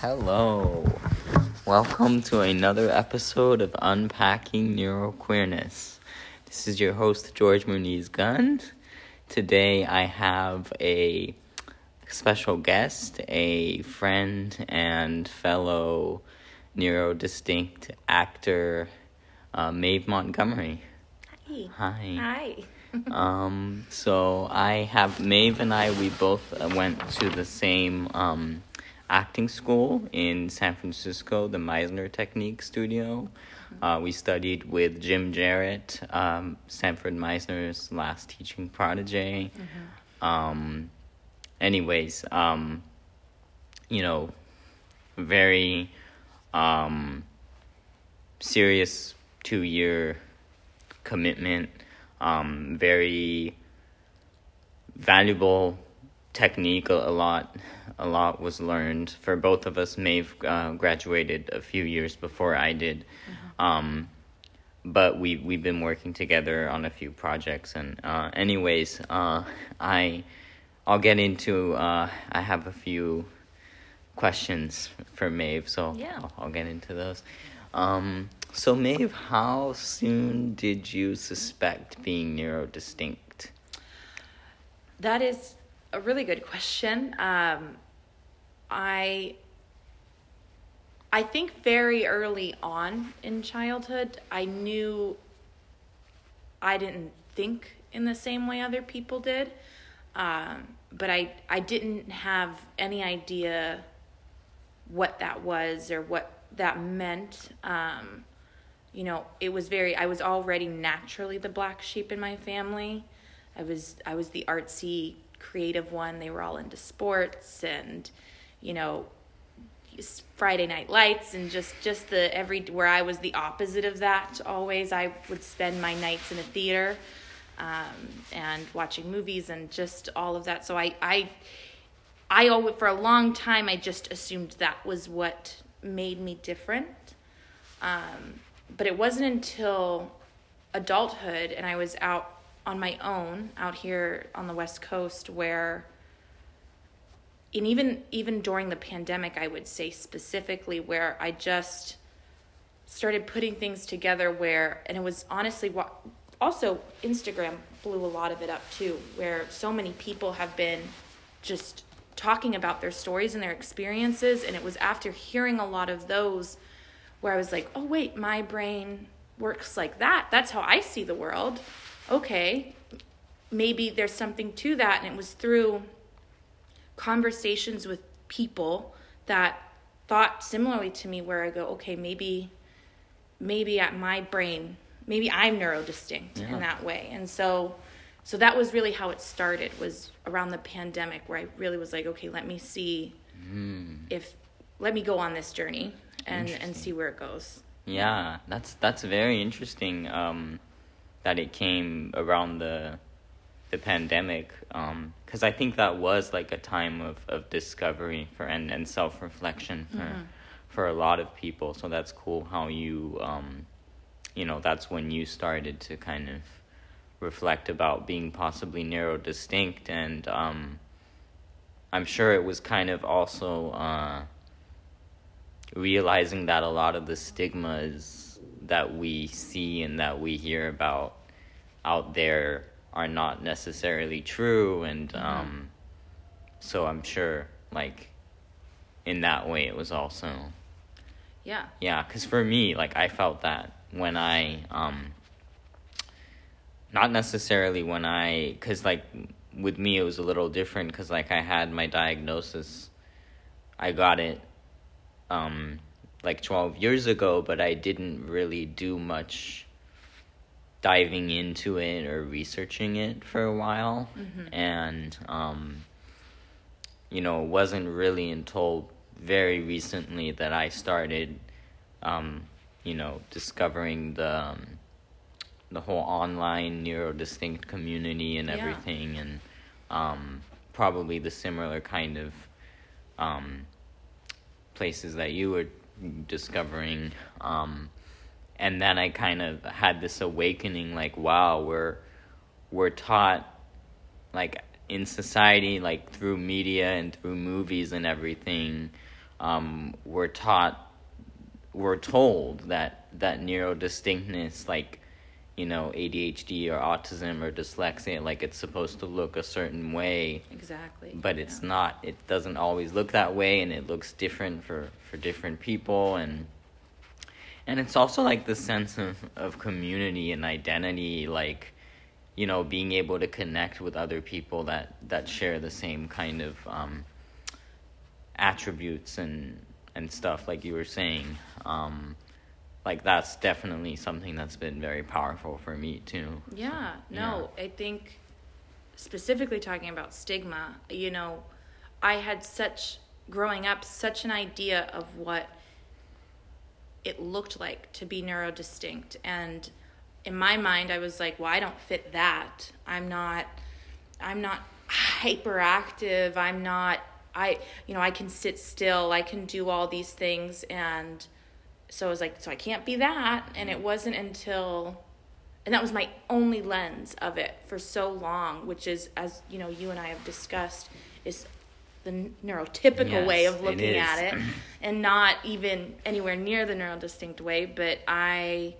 Hello. Welcome to another episode of Unpacking Neuroqueerness. This is your host, George Muniz Gunn. Today I have a special guest, a friend and fellow neurodistinct actor, uh, Maeve Montgomery. Hi. Hi. Hi. um, so I have Maeve and I. We both went to the same um, acting school in San Francisco, the Meisner Technique Studio. Uh, we studied with Jim Jarrett, um, Sanford Meisner's last teaching protege. Um, anyways, um, you know, very um, serious two year commitment, um, very valuable technique. A, a lot, a lot was learned for both of us. Maeve uh, graduated a few years before I did, um, but we we've been working together on a few projects. And uh, anyways, uh, I I'll get into. Uh, I have a few questions for Maeve, so Yeah. I'll, I'll get into those. Um, so Maeve, how soon did you suspect being neurodistinct? That is a really good question. Um, I I think very early on in childhood, I knew I didn't think in the same way other people did. Um, but I I didn't have any idea what that was or what that meant. Um, you know, it was very I was already naturally the black sheep in my family. I was I was the artsy creative one. They were all into sports and you know Friday night lights and just just the every where I was the opposite of that always I would spend my nights in a theater um, and watching movies and just all of that so I I I always for a long time I just assumed that was what made me different um, but it wasn't until adulthood and I was out on my own out here on the west coast where and even even during the pandemic i would say specifically where i just started putting things together where and it was honestly what also instagram blew a lot of it up too where so many people have been just talking about their stories and their experiences. And it was after hearing a lot of those where i was like oh wait my brain works like that. That's how i see the world okay maybe there's something to that and it was through conversations with people that thought similarly to me where I go, okay, maybe maybe at my brain, maybe I'm neurodistinct Yeah. in that way. And so so that was really how it started was around the pandemic where I really was like, okay, let me see if let me go on this journey and and see where it goes. Yeah, that's that's very interesting. Um, that it came around the the pandemic, because I think that was like a time of, of discovery for and, and self reflection for for a lot of people. So that's cool how you um, you know that's when you started to kind of reflect about being possibly neurodistinct and um, I'm sure it was kind of also uh, realizing that a lot of the stigmas that we see and that we hear about out there are not necessarily true. And um so i'm sure like in that way it was also Yeah. yeah because for me like i felt that when i um not necessarily when i because like with me it was a little different because like i had my diagnosis. I got it um like 12 years ago but i didn't really do much diving into it or researching it for a while and um you know it wasn't really until very recently that i started um you know discovering the um, the whole online neurodistinct community and Yeah. everything and um probably the similar kind of um places that you were discovering um and then I kind of had this awakening like wow we're we're taught like in society like through media and through movies and everything um, we're taught, we're told that that neurodistinctness, like you know, ADHD or autism or dyslexia, like it's supposed to look a certain way. Exactly. But it's yeah. not. It doesn't always look that way, and it looks different for for different people, and and it's also like the sense of of community and identity, like you know, being able to connect with other people that that share the same kind of um, attributes and and stuff, like you were saying. Um, like that's definitely something that's been very powerful for me too. Yeah, no, yeah. I think specifically talking about stigma, you know, I had such growing up such an idea of what it looked like to be neurodistinct and in my mind I was like, well, I don't fit that. I'm not I'm not hyperactive. I'm not I you know, I can sit still. I can do all these things and so I was like, so I can't be that. And it wasn't until, and that was my only lens of it for so long, which is, as you know, you and I have discussed, is the neurotypical yes, way of looking it at it, and not even anywhere near the neurodistinct way. But I,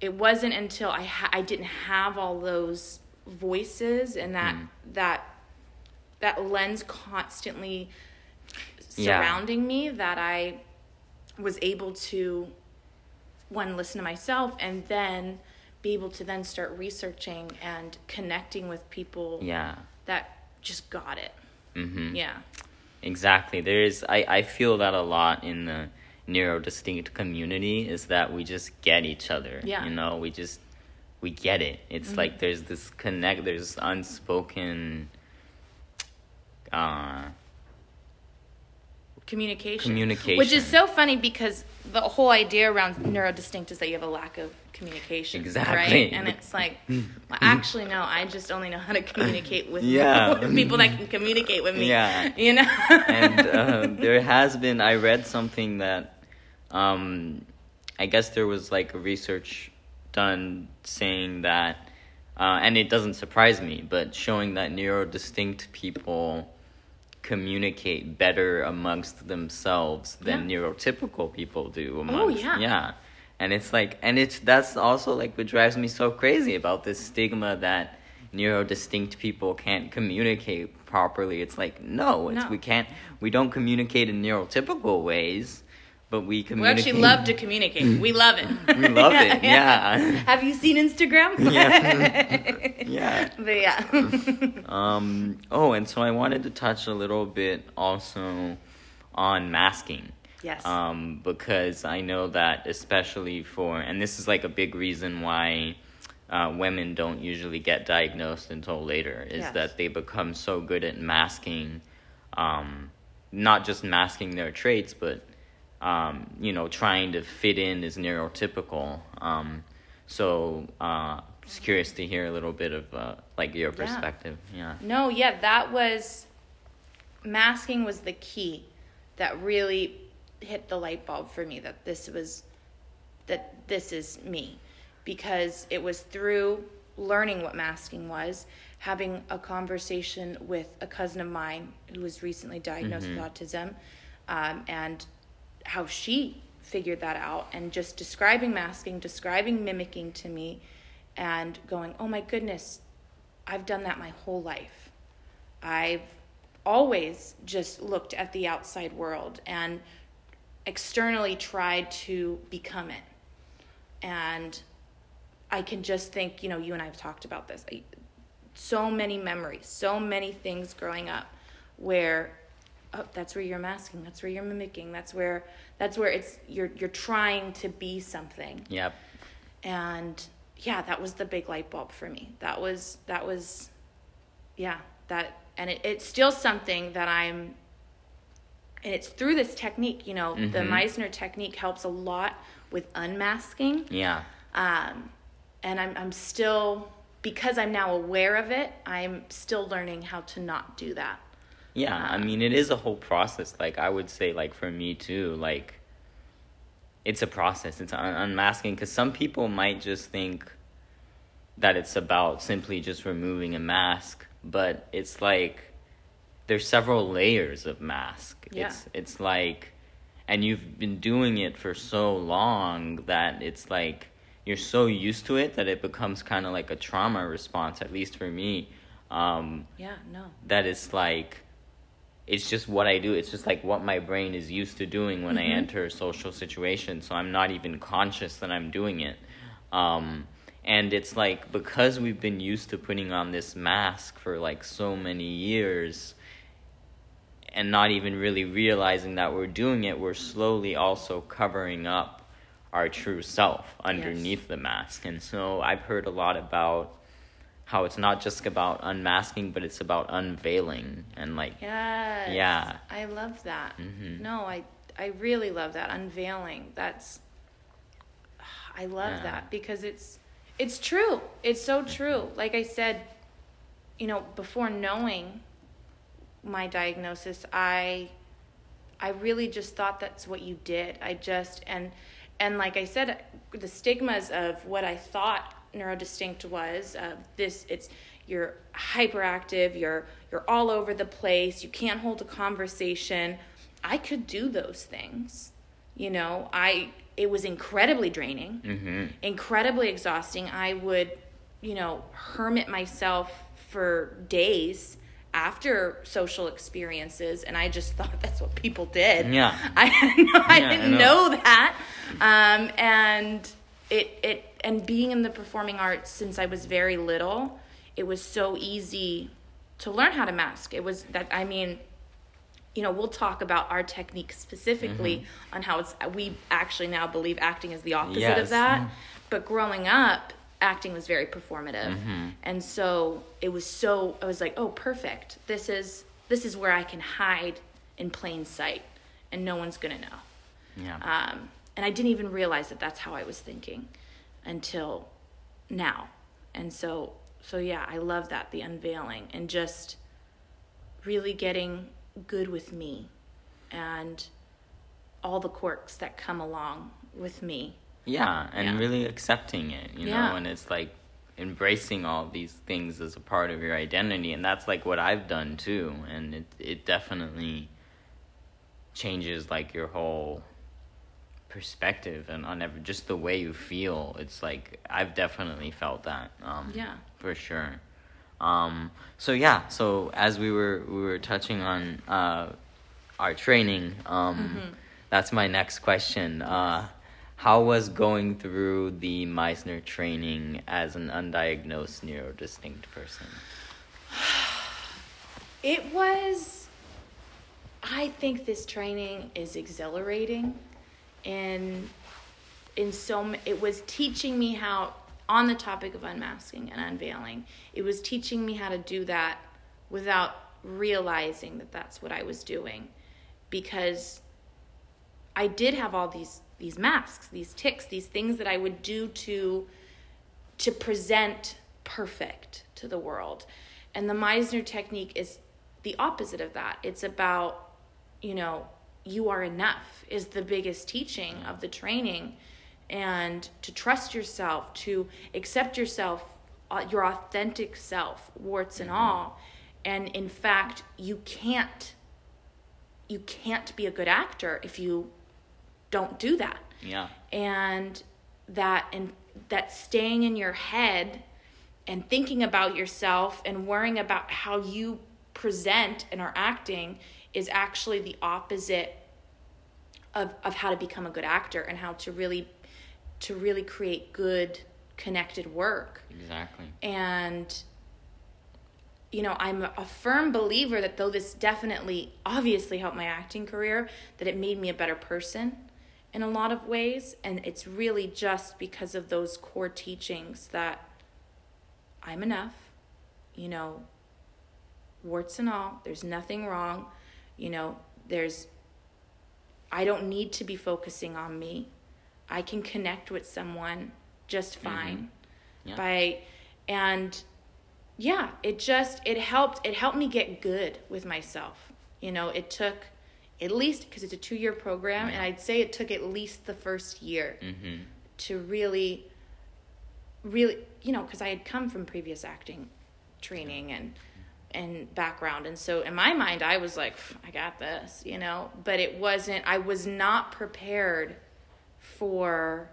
it wasn't until I ha- I didn't have all those voices and that mm. that that lens constantly surrounding yeah. me that I was able to one listen to myself and then be able to then start researching and connecting with people yeah. that just got it. Mm-hmm. yeah. Exactly. There is I, I feel that a lot in the neurodistinct community is that we just get each other yeah. you know? We just we get it. It's mm-hmm. like there's this connect there's unspoken uh communication. Communication. Which is so funny because the whole idea around neurodistinct is that you have a lack of communication. Exactly. Right? And it's like, well, actually, no, I just only know how to communicate with yeah. people that can communicate with me. Yeah. You know? and uh, there has been, I read something that, um, I guess there was like a research done saying that, uh, and it doesn't surprise me, but showing that neurodistinct people communicate better amongst themselves than yeah. neurotypical people do oh, amongst oh, yeah. yeah and it's like and it's that's also like what drives me so crazy about this stigma that neurodistinct people can't communicate properly it's like no it's no. we can't we don't communicate in neurotypical ways but we communicate. We actually love to communicate. We love it. we love it. Yeah. Have you seen Instagram? yeah. yeah. But yeah. um. Oh, and so I wanted to touch a little bit also on masking. Yes. Um, because I know that especially for, and this is like a big reason why. Uh, women don't usually get diagnosed until later is yes. that they become so good at masking um, not just masking their traits but um, you know, trying to fit in is neurotypical. Um, so, uh, just curious to hear a little bit of uh, like your perspective. Yeah. yeah. No, yeah, that was masking was the key that really hit the light bulb for me that this was that this is me because it was through learning what masking was having a conversation with a cousin of mine who was recently diagnosed mm-hmm. with autism um, and how she figured that out and just describing masking, describing mimicking to me, and going, oh my goodness, I've done that my whole life. I've always just looked at the outside world and externally tried to become it. And I can just think, you know, you and I have talked about this. I, so many memories, so many things growing up where oh, that's where you're masking that's where you're mimicking that's where that's where it's you're you're trying to be something. Yep. And yeah that was the big light bulb for me. That was that was yeah that and it, it's still something that i'm and it's through this technique you know mm-hmm. the meisner technique helps a lot with unmasking. Yeah. Um and i'm i'm still because i'm now aware of it i'm still learning how to not do that yeah, I mean it is a whole process. Like I would say, like for me too, like it's a process. It's un- unmasking because some people might just think that it's about simply just removing a mask, but it's like there's several layers of mask. Yeah. It's it's like and you've been doing it for so long that it's like you're so used to it that it becomes kind of like a trauma response at least for me um, Yeah, no. that it's like it's just what I do. It's just like what my brain is used to doing when I enter a social situation. So I'm not even conscious that I'm doing it. Um, and it's like because we've been used to putting on this mask for like so many years and not even really realizing that we're doing it, we're slowly also covering up our true self underneath the mask. And so I've heard a lot about how it's not just about unmasking, but it's about unveiling and like Yes. Yeah. I love that. Mhm. No, I I really love that unveiling. That's I love Yeah. that because it's it's true. It's so true. Like I said, you know, before knowing my diagnosis, I I really just thought that's what you did. I just and and like I said, the stigmas of what I thought neurodistinct was uh, this. It's you're hyperactive. You're you're all over the place. You can't hold a conversation. I could do those things. You know, I it was incredibly draining hmm incredibly exhausting. I would, you know, hermit myself for days after social experiences, and I just thought that's what people did. Yeah. I I Yeah, didn't know. know that, um, and it it and being in the performing arts since I was very little, it was so easy to learn how to mask. It was that I mean you know we'll talk about our technique specifically Mm-hmm. on how it's we actually now believe acting is the opposite Yes. of that but growing up acting was very performative Mm-hmm. and so it was so i was like oh perfect this is this is where i can hide in plain sight and no one's gonna know Yeah. um, and I didn't even realize that that's how I was thinking until now. And so, so yeah, I love that the unveiling and just really getting good with me and all the quirks that come along with me. yeah, and Yeah. really accepting it, you Yeah. know, and it's like embracing all these things as a part of your identity, and that's like what I've done too, and it it definitely changes like your whole perspective and on every, just the way you feel. It's like I've definitely felt that. Um, Yeah. for sure. Um, so yeah, so as we were we were touching on uh, our training, um, Mm-hmm. that's my next question. Uh, how was going through the Meisner training as an undiagnosed neurodistinct person? It was, I think this training is exhilarating and in so it was teaching me how on the topic of unmasking and unveiling it was teaching me how to do that without realizing that that's what i was doing. Because i did have all these these masks these ticks these things that i would do to to present perfect to the world. And the meisner technique is the opposite of that. It's about you know you are enough is the biggest teaching of the training. And to trust yourself to accept yourself uh, your authentic self warts and all. And in fact you can't you can't be a good actor if you don't do that. Yeah. and that and that staying in your head and thinking about yourself and worrying about how you present and are acting is actually the opposite of, of how to become a good actor and how to really to really create good connected work. Exactly. and you know i'm a firm believer that though this definitely obviously helped my acting career that it made me a better person in a lot of ways. And it's really just because of those core teachings that i'm enough you know warts and all there's nothing wrong you know there's i don't need to be focusing on me. I can connect with someone just fine. Yeah. by and yeah it just it helped it helped me get good with myself. You know it took at least because it's a two year program and i'd say it took at least the first year Mm-hmm. to really really you know because i had come from previous acting training and and background. And so in my mind, I was like, I got this, you know, but it wasn't, I was not prepared for,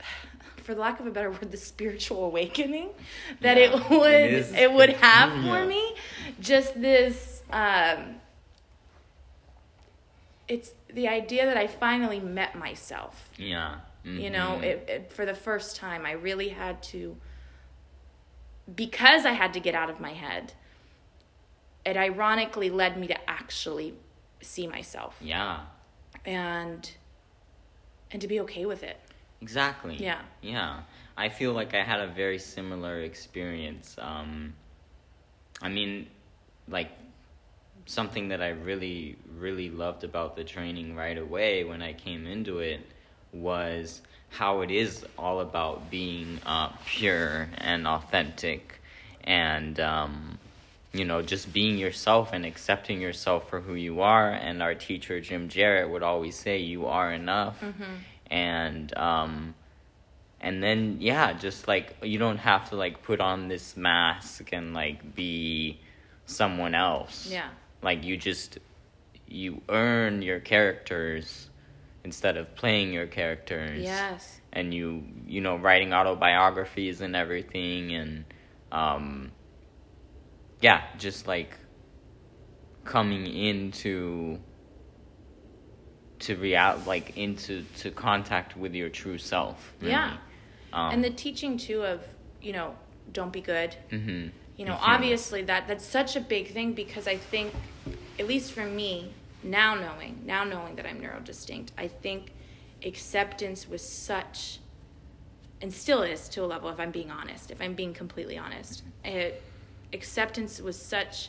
for lack of a better word, the spiritual awakening that Yeah, it would, it it, would have for me. Just this, um, it's the idea that I finally met myself. Yeah. You know, Mhm. it, it, for the first time, I really had to, because I had to get out of my head, it ironically led me to actually see myself Yeah. and and to be okay with it. Exactly. Yeah. Yeah. I feel like I had a very similar experience. Um, I mean, like, something that I really, really loved about the training right away when I came into it was how it is all about being uh, pure and authentic and, um, you know, just being yourself and accepting yourself for who you are. And our teacher, Jim Jarrett, would always say, You are enough. And, um, and then yeah just like you don't have to like put on this mask and like be someone else Yeah. like you just you earn your characters instead of playing your characters Yes. and you you know writing autobiographies and everything and um yeah just like coming into to react like into to contact with your true self really. Yeah. um, and the teaching too of, you know, don't be good. mhm. you know obviously that that's such a big thing because i think at least for me now knowing now knowing that i'm neurodistinct i think acceptance was such and still is to a level if i'm being honest if i'm being completely honest it, acceptance was such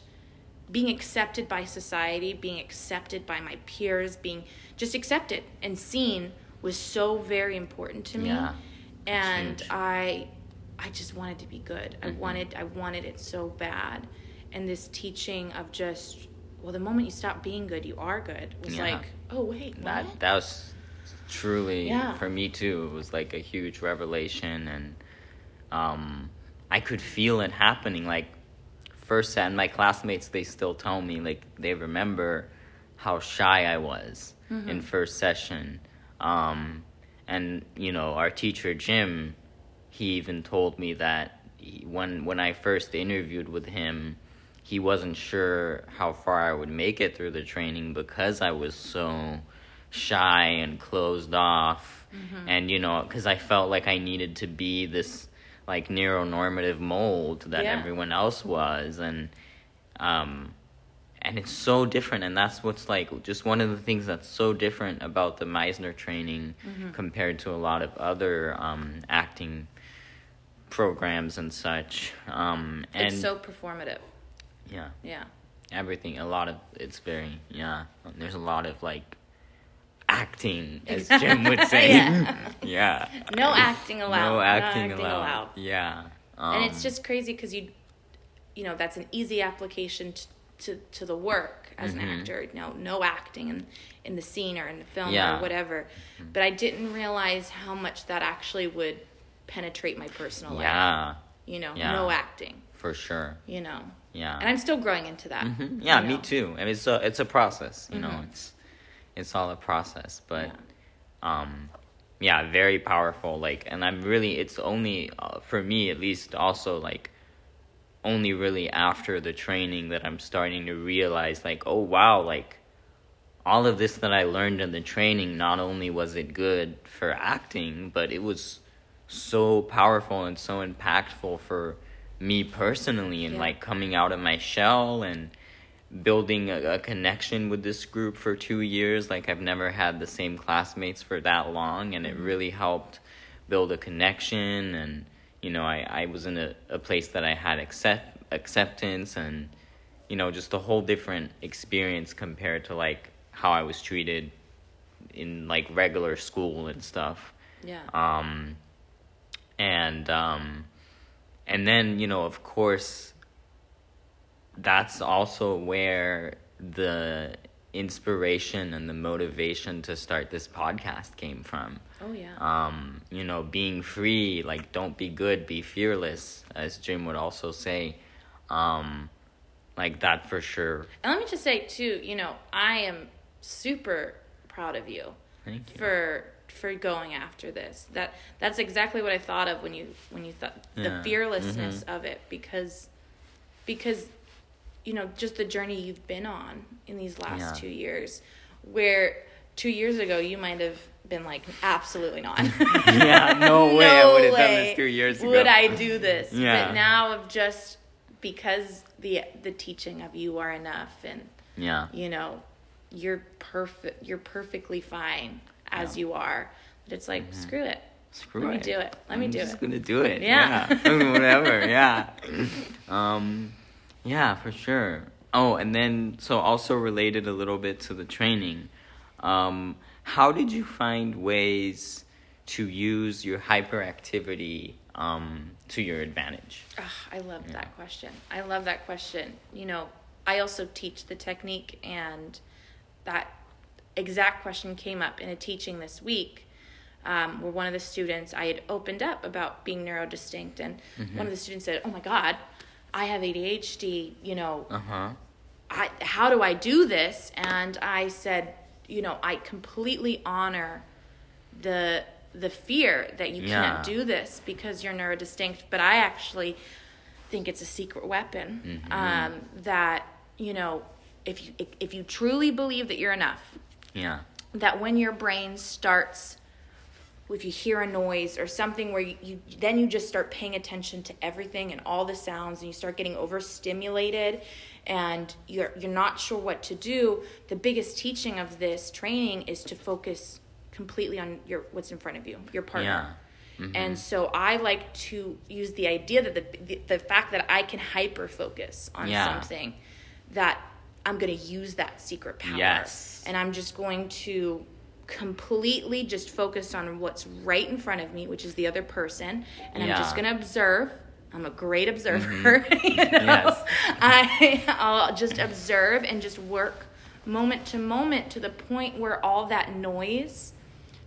being accepted by society being accepted by my peers being just accepted and seen was so very important to me Yeah. and huge. i i just wanted to be good i Mhm. wanted i wanted it so bad and this teaching of just well the moment you stop being good you are good It was Yeah. like oh wait what? that that was truly Yeah. for me too it was like a huge revelation and um i could feel it happening like first and my classmates they still tell me like they remember how shy i was in first session um and you know our teacher jim he even told me that he, when when i first interviewed with him he wasn't sure how far I would make it through the training because I was so shy and closed off. And, you know, because I felt like I needed to be this, like, neuronormative mold that Yeah. everyone else was. And, um, and it's so different. And that's what's, like, just one of the things that's so different about the Meisner training compared to a lot of other um, acting programs and such. Um, and it's so performative yeah. Yeah. Everything a lot of it's very yeah. There's a lot of like acting as jim would say. Yeah. yeah. No acting allowed. No No acting, allowed. yeah. Um, and it's just crazy because you you know that's an easy application to to, to the work as Mhm. an actor. No, no acting in in the scene or in the film Yeah. or whatever. But i didn't realize how much that actually would penetrate my personal life. Yeah. You know Yeah. no acting. For sure. You know yeah and i'm still growing into that Mhm. yeah you me know. too and it's a it's a process you know Mhm. it's it's all a process but Yeah. um yeah very powerful like and i'm really it's only uh, for me at least also like only really after the training that i'm starting to realize like oh wow like all of this that i learned in the training not only was it good for acting but it was so powerful and so impactful for me personally and Yeah. like coming out of my shell and building a, a connection with this group for two years. Like I've never had the same classmates for that long, and it really helped build a connection. And you know, I I was in a, a place that I had accept acceptance, and you know, just a whole different experience compared to like how I was treated in like regular school and stuff yeah um, and um, and then you know of course that's also where the inspiration and the motivation to start this podcast came from oh yeah um, you know being free like don't be good be fearless as jim would also say Um, like that for sure. And let me just say too, you know, I am super proud of you Thank you. for for going after this. That that's exactly what I thought of when you when you thought Yeah. the fearlessness mm-hmm. of it because because you know just the journey you've been on in these last Yeah. two years where two years ago you might have been like absolutely not yeah, no way I No would have done this two years ago. would I do this Yeah. but now of just because the the teaching of you are enough and Yeah. you know you're perfect you're perfectly fine as you are but it's like screw it Screw let me it. do it let I'm me do just it gonna do it. Yeah. Yeah. Whatever. Yeah. Um, yeah, for sure. Oh, and then so also related a little bit to the training. Um, how did you find ways to use your hyperactivity um, to your advantage? Ugh, I love that question. I love that question. You know, I also teach the technique, and that exact question came up in a teaching this week. Um, where one of the students I had opened up about being neurodistinct, and one of the students said, "Oh my God, I have ADHD. You know, Uh huh. I, how do I do this? And I said, you know, I completely honor the the fear that you Yeah. can't do this because you're neurodistinct, but I actually think it's a secret weapon. Mm-hmm. Um, that you know, if you if you truly believe that you're enough, Yeah. that when your brain starts if you hear a noise or something where you, you then you just start paying attention to everything and all the sounds and you start getting overstimulated and you're you're not sure what to do the biggest teaching of this training is to focus completely on your what's in front of you your partner Yeah. and mm-hmm. so I like to use the idea that the, the the fact that I can hyper focus on Yeah. something that I'm going to use that secret power Yes. and I'm just going to completely just focus on what's right in front of me, which is the other person, and I'm just going to observe. I'm a great observer. you know? Yes. I I'll just observe and just work moment to moment to the point where all that noise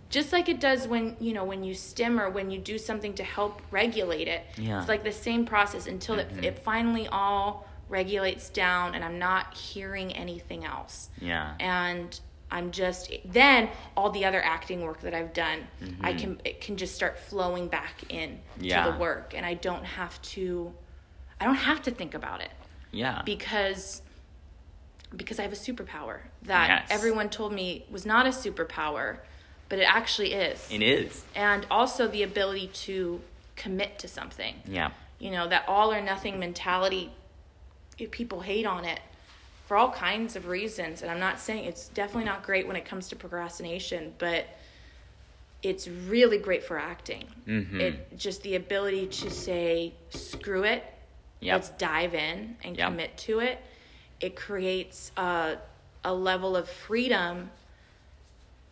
just like it does when you know when you stim or when you do something to help regulate it Yeah. it's like the same process until Mhm. it, it finally all regulates down and i'm not hearing anything else Yeah. and i'm just then all the other acting work that i've done i can it can just start flowing back in Mm-hmm. Yeah. to the work and i don't have to i don't have to think about it Yeah. because because I have a superpower that Yes. everyone told me was not a superpower, but it actually is. it is. And also the ability to commit to something. Yeah. You know, that all or nothing mentality if people hate on it for all kinds of reasons and I'm not saying it's definitely not great when it comes to procrastination, but it's really great for acting. Mhm. It just the ability to say screw it Yep. let's dive in and Yep. commit to it. It creates a, a level of freedom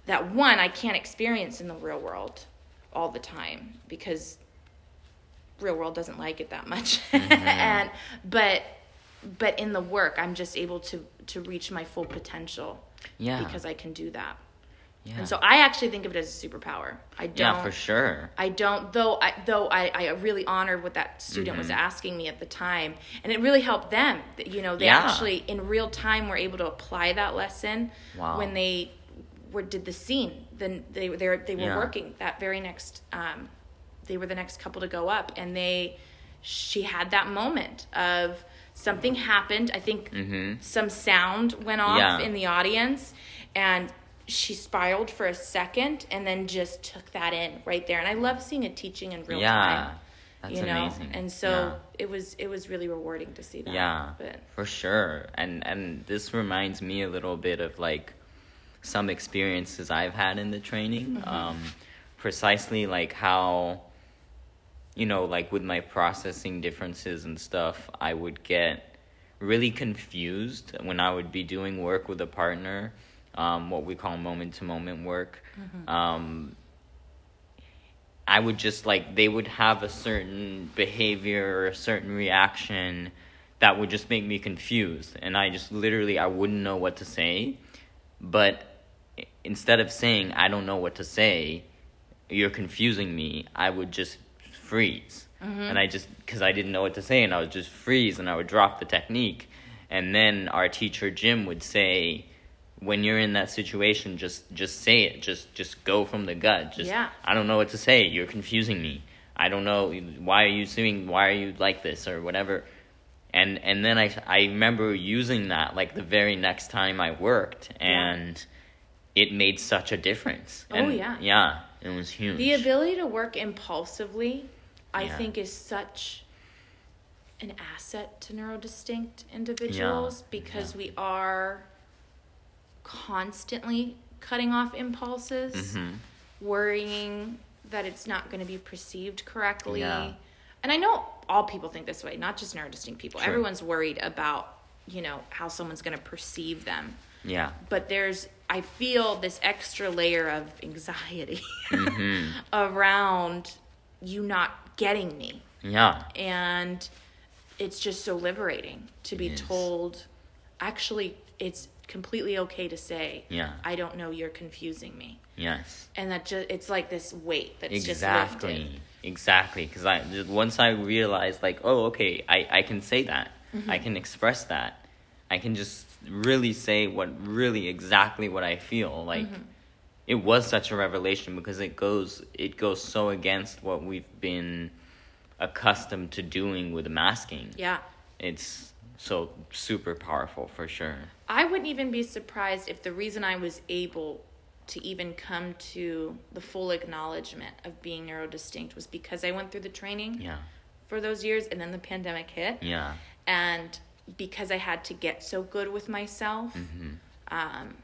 that one I can't experience in the real world all the time because real world doesn't like it that much. and but but in the work I'm just able to to reach my full potential Yeah. because I can do that. Yeah. And so I actually think of it as a superpower. I don't yeah, for sure. I don't though I though I, I really honored what that student was Mm-hmm. asking me at the time and it really helped them you know they Yeah. actually in real time were able to apply that lesson Wow. when they were did the scene then they they were they were Yeah. working that very next um they were the next couple to go up and they she had that moment of something happened I think Mhm. some sound went off Yeah. in the audience and she spiraled for a second and then just took that in right there and i love seeing a teaching in real Yeah. time That's you know amazing. and so Yeah. it was it was really rewarding to see that Yeah, but for sure. And and this reminds me a little bit of like some experiences I've had in the training. Mm-hmm. Um, precisely like how, you know, like with my processing differences and stuff, I would get really confused when I would be doing work with a partner, um, what we call moment to moment work. Um, I would just like they would have a certain behavior or a certain reaction that would just make me confused and I just literally I wouldn't know what to say but instead of saying I don't know what to say you're confusing me I would just freeze mm-hmm. and I just because I didn't know what to say, and I would just freeze, and I would drop the technique, and then our teacher Jim would say. When you're in that situation, just just say it. Just just go from the gut. Just Yeah. I don't know what to say. You're confusing me. I don't know why are you doing why are you like this or whatever. And and then I I remember using that like the very next time I worked and it made such a difference. Oh, yeah. Yeah, it was huge. The ability to work impulsively, I Yeah. think, is such an asset to neurodistinct individuals because yeah. we are constantly cutting off impulses, Mhm. worrying that it's not going to be perceived correctly. Yeah. And I know all people think this way, not just neurodistinct people. Sure. Everyone's worried about, you know, how someone's going to perceive them Yeah. but there's I feel this extra layer of anxiety Mhm. around you not getting me Yeah. and it's just so liberating to be told actually it's completely okay to say Yeah. I don't know you're confusing me Yes. and that just it's like this weight that's just exactly lifted. exactly Exactly. because i just- once i realized like oh okay i i can say that Mm-hmm. i can express that i can just really say what really exactly what i feel like Mm-hmm. It was such a revelation because it goes it goes so against what we've been accustomed to doing with masking. Yeah. It's so super powerful for sure. I wouldn't even be surprised if the reason I was able to even come to the full acknowledgement of being neurodistinct was because I went through the training yeah. for those years and then the pandemic hit. yeah. And because I had to get so good with myself, Mm-hmm. um,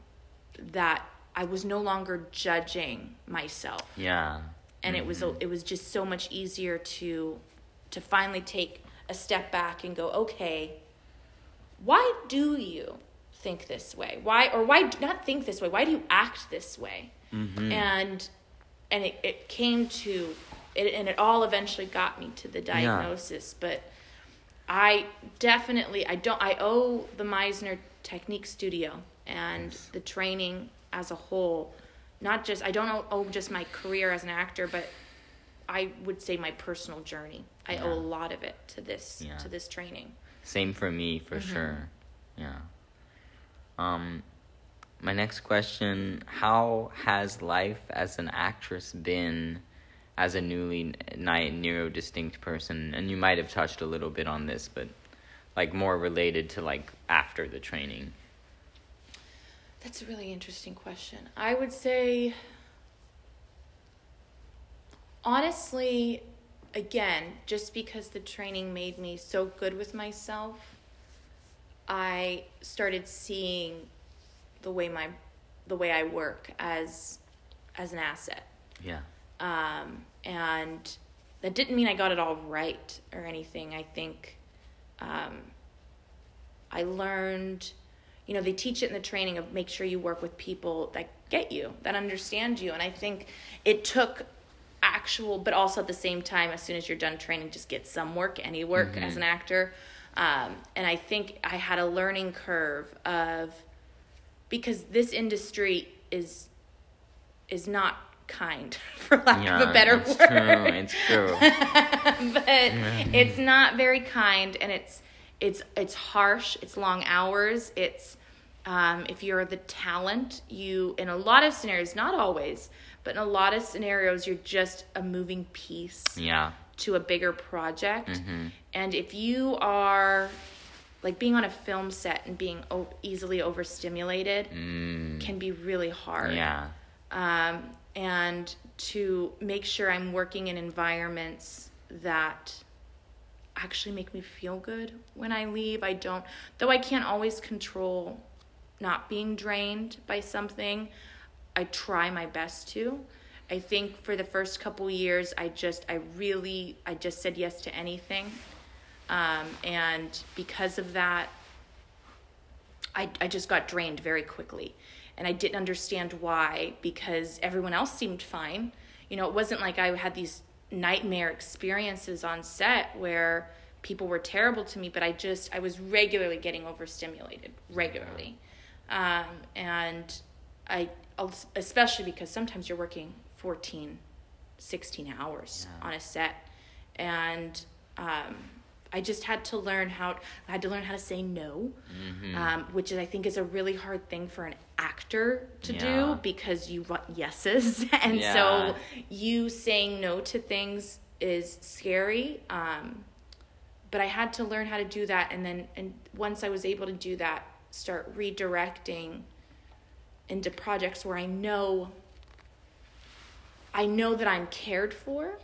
that I was no longer judging myself. yeah And it was it was just so much easier to to finally take a step back and go, okay, why do you think this way? Why or why not think this way? Why do you act this way? Mm-hmm. And and it, it came to it and it all eventually got me to the diagnosis. But I definitely I don't I owe the Meisner Technique Studio and Yes. the training as a whole. Not just I don't owe, just my career as an actor, but I would say my personal journey. I Yeah. owe a lot of it to this Yeah. to this training. Same for me, for Mm-hmm. sure. Yeah. Um, my next question: How has life as an actress been as a newly neurodistinct person? And you might have touched a little bit on this, but like more related to like after the training. That's a really interesting question. I would say, honestly, again, just because the training made me so good with myself, I started seeing the way my the way I work as as an asset. Yeah. Um, and that didn't mean I got it all right or anything. I think um, I learned, you know, they teach it in the training of make sure you work with people that get you, that understand you. And I think it took actual, but also at the same time, as soon as you're done training, just get some work, any work as an actor. Um, and I think I had a learning curve of because this industry is is not kind, for lack Yeah. of a better it's word True. It's true. but it's not very kind and it's it's it's harsh it's long hours it's um, if you're the talent you in a lot of scenarios not always but in a lot of scenarios you're just a moving piece yeah. to a bigger project Mm-hmm. and if you are like being on a film set and being o- easily overstimulated Mm, can be really hard yeah. um, and to make sure I'm working in environments that actually make me feel good when I leave. I don't, though I can't always control not being drained by something, I try my best to. I think for the first couple years, I just, I really, I just said yes to anything. Um, and because of that, I, I just got drained very quickly. And I didn't understand why because everyone else seemed fine. You know, it wasn't like I had these nightmare experiences on set where people were terrible to me, but I just, I was regularly getting overstimulated, regularly. Um, and I, especially because sometimes you're working 14, 16 hours Yeah. on a set and um, I just had to learn how I had to learn how to say no, Mm-hmm. um, which is, I think is a really hard thing for an actor to Yeah. do because you want yeses, and Yeah. so you saying no to things is scary. Um, but I had to learn how to do that, and then and once I was able to do that, start redirecting into projects where I know I know that I'm cared for,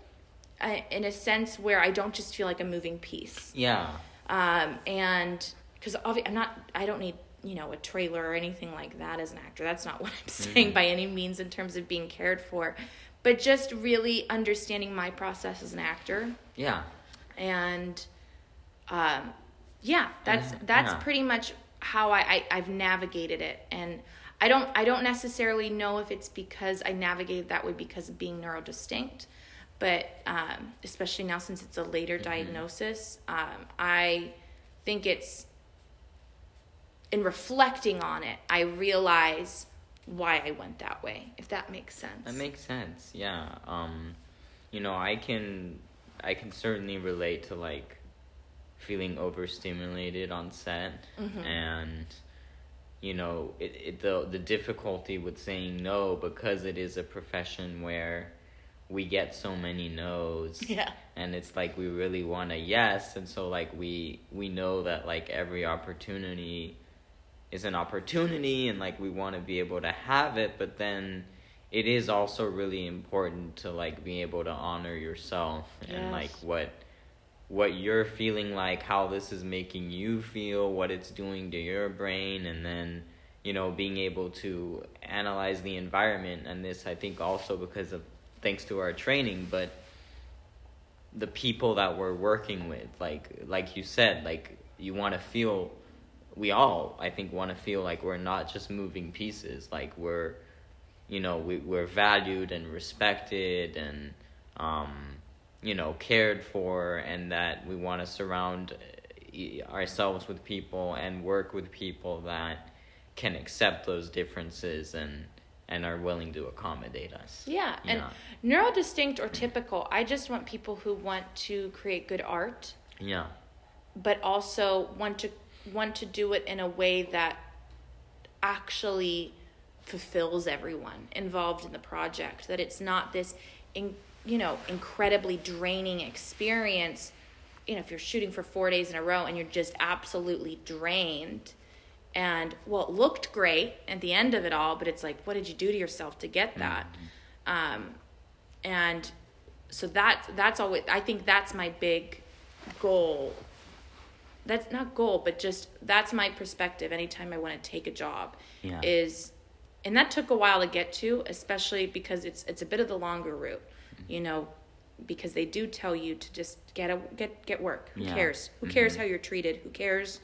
in a sense where I don't just feel like a moving piece. Yeah. Um, and because I'm not, I don't need you know a trailer or anything like that as an actor. That's not what I'm saying by any means in terms of being cared for, but just really understanding my process as an actor Yeah. and um, yeah that's And- that's yeah. pretty much how I, I i've navigated it and i don't i don't necessarily know if it's because i navigated that way because of being neurodistinct but um, especially now since it's a later Mm-hmm. diagnosis um, i think it's in reflecting on it i realize why i went that way if that makes sense That makes sense. Yeah. Um, you know, I can I can certainly relate to like feeling overstimulated on set Mhm. and you know, it, it the the difficulty with saying no because it is a profession where we get so many no's. Yeah. And it's like we really want a yes. And so like we we know that like every opportunity is an opportunity and like we want to be able to have it. But then it is also really important to like be able to honor yourself and like what what you're feeling like how this is making you feel what it's doing to your brain. And then you know being able to analyze the environment. And this i think also because of thanks to our training but the people that we're working with like like you said like you want to feel we all i think want to feel like we're not just moving pieces like we're you know we, we're valued and respected and um you know cared for and that we want to surround ourselves with people and work with people that can accept those differences and and are willing to accommodate us Yeah, and neurodistinct or typical, I just want people who want to create good art, yeah but also want to want to do it in a way that actually fulfills everyone involved in the project. That it's not this, in, you know, incredibly draining experience. You know, if you're shooting for four days in a row and you're just absolutely drained, and well, it looked great at the end of it all, but it's like, what did you do to yourself to get mm-hmm. that? Um, and so that that's always I think that's my big goal. That's not goal, but just that's my perspective. Anytime I want to take a job, Yeah. is, and that took a while to get to, especially because it's it's a bit of the longer route, mm-hmm. you know, because they do tell you to just get a get get work. Who Yeah. cares? Who mm-hmm. cares how you're treated? Who cares?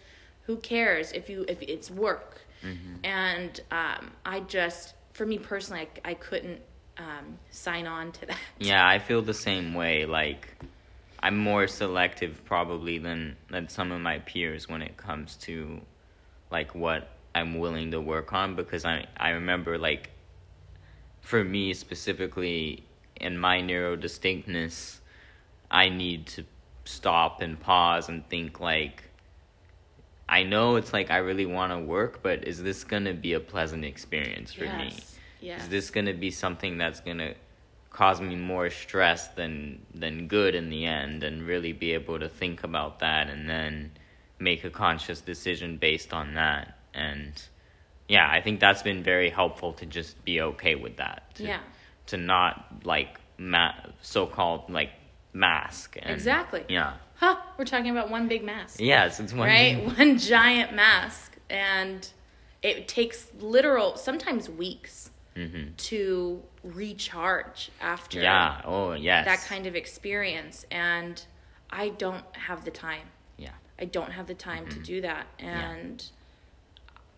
Who cares if you if it's work? And um, I just, for me personally, I, I couldn't um, sign on to that. Yeah, I feel the same way. Like, I'm more selective probably than than some of my peers when it comes to like what I'm willing to work on because I I remember like for me specifically in my neurodistinctness, I need to stop and pause and think like I know it's like I really want to work, but is this going to be a pleasant experience for me? Yes. Yes. Is this going to be something that's going to cause me more stress than than good in the end and really be able to think about that and then make a conscious decision based on that and yeah, I think that's been very helpful to just be okay with that. To, Yeah. To not like ma- so-called like mask. And, Exactly. Yeah. Huh? We're talking about one big mask. Yes, it's one right? One giant mask. And it takes literal, sometimes weeks hmm to recharge after Yeah. Oh, yes. that kind of experience. And I don't have the time. Yeah. I don't have the time Mm-hmm. to do that. And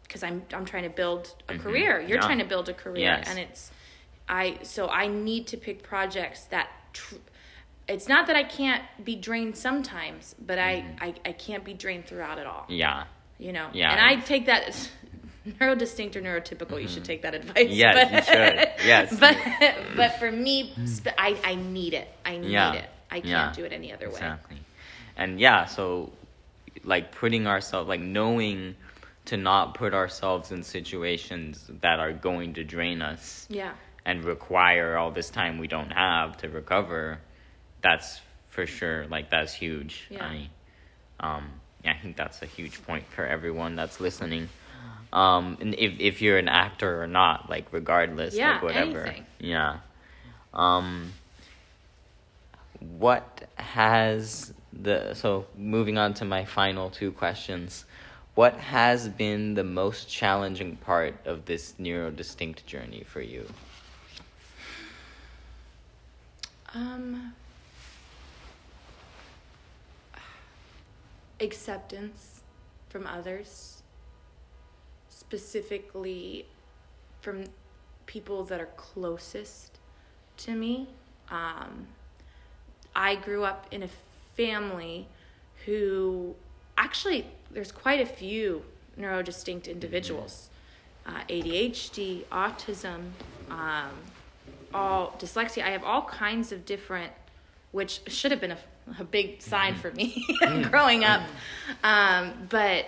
because I'm, I'm trying to build a Mhm. career. You're Yeah. trying to build a career. Yes. And it's, I, so I need to pick projects that, tr- it's not that I can't be drained sometimes, but I, I, I can't be drained throughout it all. Yeah. You know? Mm-hmm. Yeah. And I take that neurodistinct or neurotypical. You should take that advice. Yes, but, you should. Yes. But, but for me, I, I need it. I need Yeah. it. I I can't Yeah, do it any other way. Exactly. And yeah, so like putting ourselves like knowing to not put ourselves in situations that are going to drain us Yeah. and require all this time we don't have to recover, that's for sure like that's huge. Yeah. I um yeah, I think that's a huge point for everyone that's listening. Um and if if you're an actor or not, like regardless, Yeah, like whatever. anything. Yeah. Um what has the so moving on to my final two questions what has been the most challenging part of this neurodistinct journey for you Um, acceptance from others, specifically from people that are closest to me. Um, I grew up in a family who actually, there's quite a few neurodistinct individuals uh, ADHD, autism, um, all dyslexia. I have all kinds of different, which should have been a, a big sign for me growing up. Um, but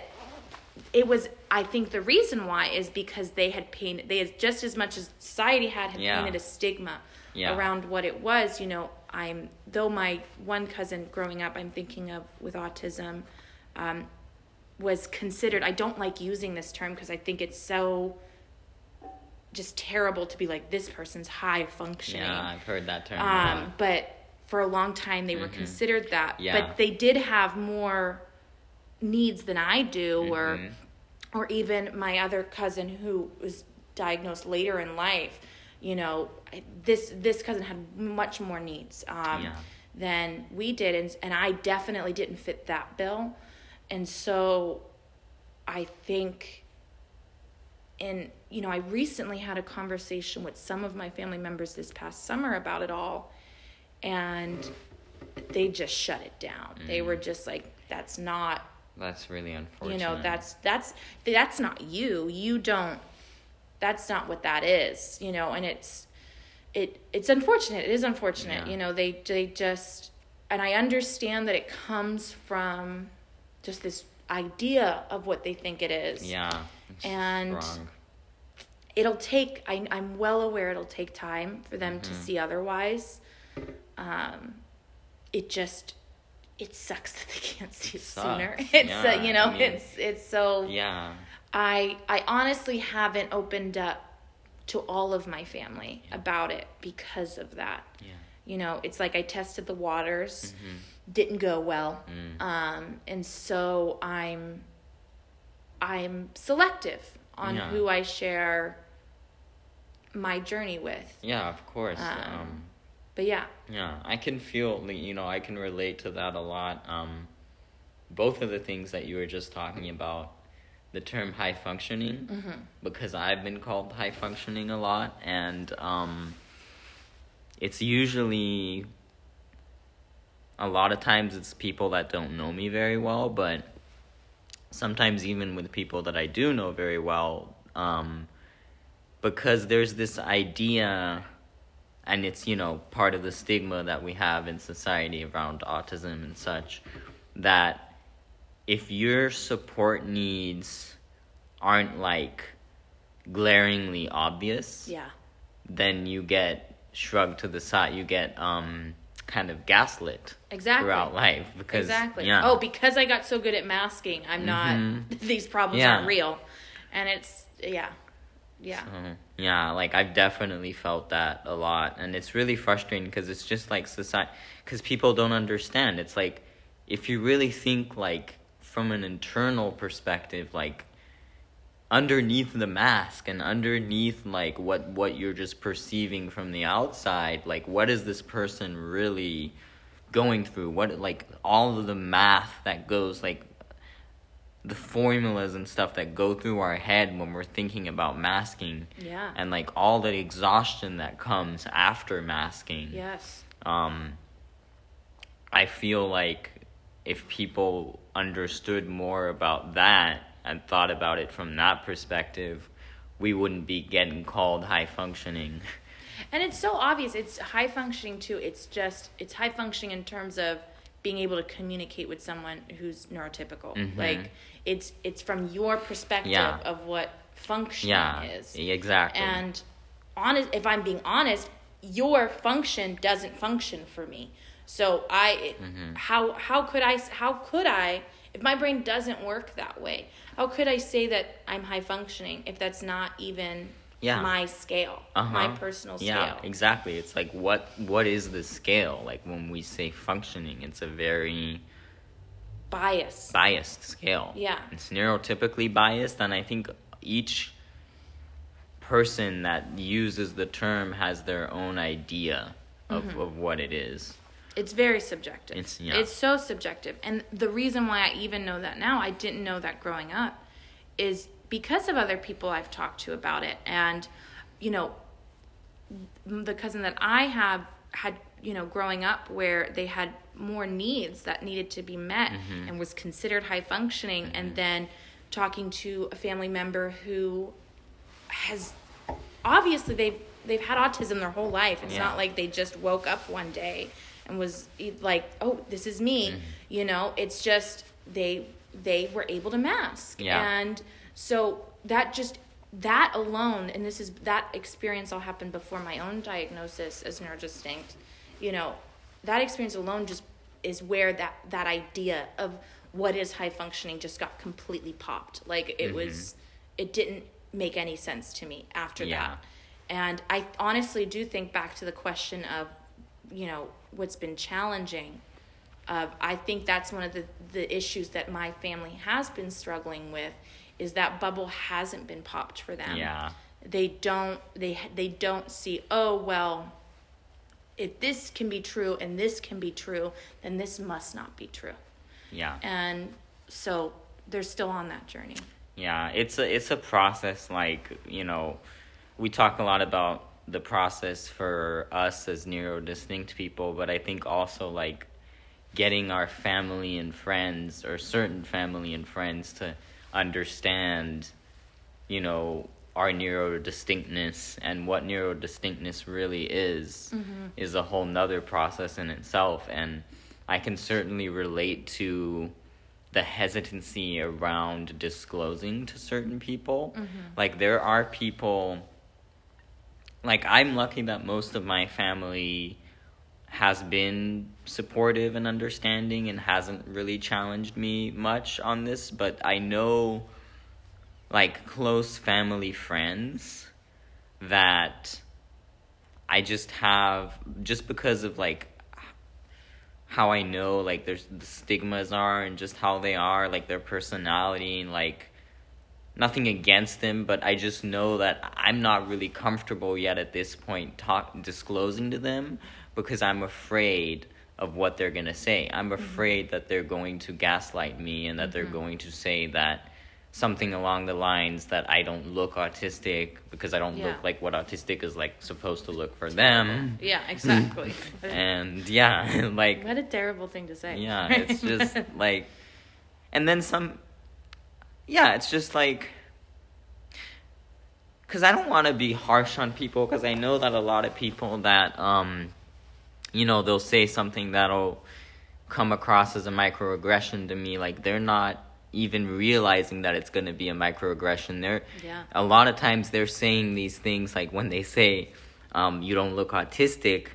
it was, I think the reason why is because they had painted, they had just as much as society had, had Yeah. painted a stigma Yeah. around what it was. You know, I'm, though my one cousin growing up, I'm thinking of with autism, um, was considered, I don't like using this term because I think it's so just terrible to be like, this person's high functioning. yeah i've heard that term Um, but for a long time, they were considered that. Mm-hmm. Yeah. But they did have more needs than I do, Mhm. or or even my other cousin who was diagnosed later in life. You know, this this cousin had much more needs um, Yeah. than we did, and and I definitely didn't fit that bill, and so I think and you know i recently had a conversation with some of my family members this past summer about it all and they just shut it down. They were just like that's not that's really unfortunate. you know that's that's that's not you. You don't that's not what that is you know and it's it it's unfortunate. It is unfortunate Yeah. you know they they just and i understand that it comes from just this idea of what they think it is. Yeah And- strong. it'll take I, i'm well aware it'll take time for them Mm-hmm. to see otherwise um it just it sucks that they can't see it sooner. It's uh, you know I mean- it's it's so yeah. I i honestly haven't opened up to all of my family about it because of that. Yeah. You know it's like i tested the waters. Mm-hmm. didn't go well. Mm. um and so i'm i'm selective on Yeah. who i share my journey with. Yeah of course. Um, um but yeah Yeah, I can feel, you know, I can relate to that a lot. Um, both of the things that you were just talking about, the term high functioning, because I've been called high functioning a lot, and um, it's usually a lot of times it's people that don't know me very well, but sometimes even with people that I do know very well, um, because there's this idea and it's you know part of the stigma that we have in society around autism and such that if your support needs aren't like glaringly obvious yeah. then you get shrugged to the side you get um kind of gaslit exactly. throughout life because exactly. yeah. Oh because i got so good at masking i'm not these problems Yeah. aren't real. And it's yeah. Yeah. Uh, yeah, like I've definitely felt that a lot, and it's really frustrating because it's just like society, because people don't understand. It's like if you really think like from an internal perspective, like underneath the mask and underneath like what what you're just perceiving from the outside, like what is this person really going through? What like all of the math that goes like the formulas and stuff that go through our head when we're thinking about masking yeah and like all the exhaustion that comes after masking yes um i feel like if people understood more about that and thought about it from that perspective we wouldn't be getting called high functioning And it's so obvious. It's high functioning too. It's just it's high functioning in terms of being able to communicate with someone who's neurotypical. Mhm. Like it's it's from your perspective Yeah. of what functioning Yeah, is. exactly. And honest, if I'm being honest, your function doesn't function for me. So I, Mm-hmm. how how could I how could I if my brain doesn't work that way? How could I say that I'm high functioning if that's not even Yeah. my scale, Uh-huh. my personal scale? Yeah, exactly. It's like what what is the scale? Like when we say functioning, it's a very Bias. biased scale. Yeah. It's neurotypically biased and I think each person that uses the term has their own idea of, Mm-hmm. of what it is. It's very subjective. It's- yeah. It's so subjective. And the reason why I even know that now, I didn't know that growing up, is because of other people I've talked to about it. And, you know, the cousin that I have had, you know, growing up where they had more needs that needed to be met Mm-hmm. and was considered high functioning. And then talking to a family member who has obviously they've they've had autism their whole life. It's Yeah. not like they just woke up one day and was like, "Oh, this is me." Mm-hmm. You know, it's just they they were able to mask. Yeah. And so that just that alone and this is that experience all happened before my own diagnosis as neurodistinct. You know, that experience alone just is where that that idea of what is high functioning just got completely popped. Like it was it didn't make any sense to me after Yeah. that. And I honestly do think back to the question of, you know, what's been challenging. Uh, I think that's one of the, the issues that my family has been struggling with is that bubble hasn't been popped for them. Yeah. They don't they they don't see, oh well, if this can be true and this can be true, then this must not be true. Yeah. And so they're still on that journey. Yeah, it's a it's a process like, you know, we talk a lot about the process for us as neurodistinct people, but I think also like getting our family and friends or certain family and friends to understand, you know, our neurodistinctness and what neurodistinctness really is mm-hmm. is a whole nother process in itself. And I can certainly relate to the hesitancy around disclosing to certain people. Mm-hmm. Like there are people like I'm lucky that most of my family has been supportive and understanding and hasn't really challenged me much on this, but I know like close family friends that I just have just because of like how I know like there's the stigmas are and just how they are, like their personality and like nothing against them, but I just know that I'm not really comfortable yet at this point talk disclosing to them because I'm afraid of what they're gonna say. I'm mm-hmm. afraid that they're going to gaslight me and that they're mm-hmm. going to say that something along the lines that I don't look autistic because I don't Yeah. look like what autistic is like supposed to look for them. Yeah, exactly. And yeah, like what a terrible thing to say. yeah, it's just like, and then some. Yeah, it's just like, because I don't want to be harsh on people because I know that a lot of people that, um, you know, they'll say something that'll come across as a microaggression to me. Like they're not even realizing that it's going to be a microaggression. They're Yeah. a lot of times they're saying these things like when they say um, you don't look autistic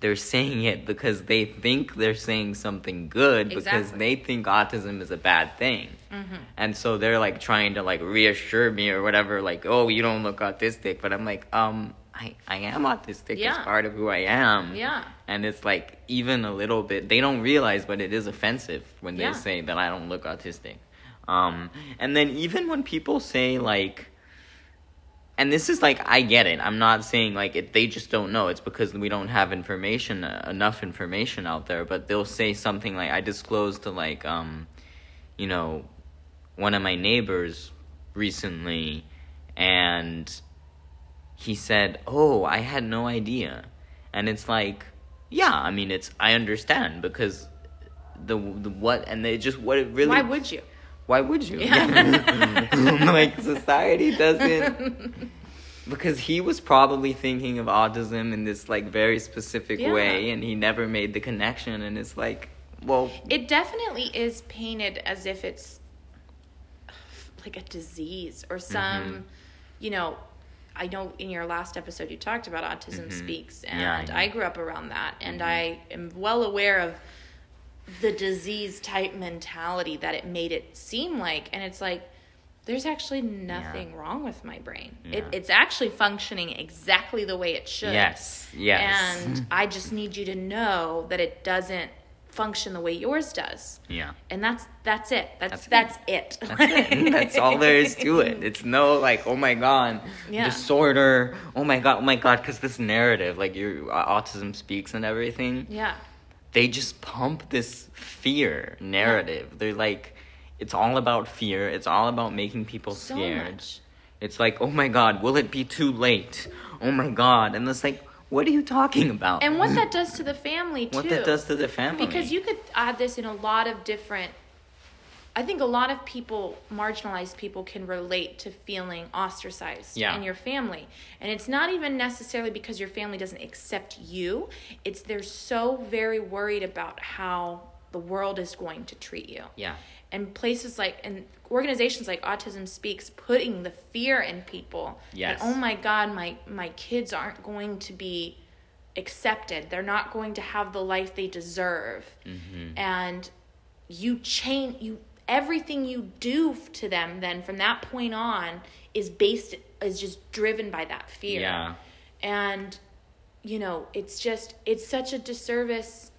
they're saying it because they think they're saying something good because they think autism is a bad thing Mm-hmm. and so they're like trying to like reassure me or whatever like oh you don't look autistic but i'm like um i, I am autistic Yeah. it's part of who i am Yeah. and it's like even a little bit they don't realize but it is offensive when they Yeah. say that i don't look autistic um and then even when people say like and this is like i get it. I'm not saying like it, they just don't know. It's because we don't have information uh, enough information out there. But they'll say something like i disclosed to like um you know one of my neighbors recently and he said oh i had no idea and it's like yeah i mean it's i understand because the, the what and they just what it really Why would you? Why would you Yeah. like society doesn't because he was probably thinking of autism in this like very specific Yeah. way and he never made the connection and it's like well It definitely is painted as if it's like a disease or some, Mm-hmm. you know. I know in your last episode you talked about autism speaks, and Mm-hmm. Yeah, I I, grew up around that, and I am well aware of the disease type mentality that it made it seem like, and it's like there's actually nothing wrong with my brain. It, it's actually functioning exactly the way it should. yes yes And I just need you to know that it doesn't function the way yours does. yeah And that's that's it. That's That's that's, it. That's it. That's all there is to it. It's no like, oh my god, Yeah. disorder. Oh my god, oh my god, because this narrative, like your uh, autism speaks and everything, yeah. They just pump this fear narrative. They're like, it's all about fear. It's all about making people So scared. much. It's like, oh my god, will it be too late? Oh my god, and it's like, what are you talking about? And what that does to the family too. what that does to the family? because you could add this in a lot of different I think a lot of people, marginalized people, can relate to feeling ostracized Yeah. in your family. And it's not even necessarily because your family doesn't accept you, it's they're so very worried about how the world is going to treat you. yeah, and places like and organizations like autism speaks putting the fear in people Yes. that oh my god my my kids aren't going to be accepted they're not going to have the life they deserve Mm-hmm. and you change you everything you do to them then from that point on is based is just driven by that fear. Yeah, and you know it's just it's such a disservice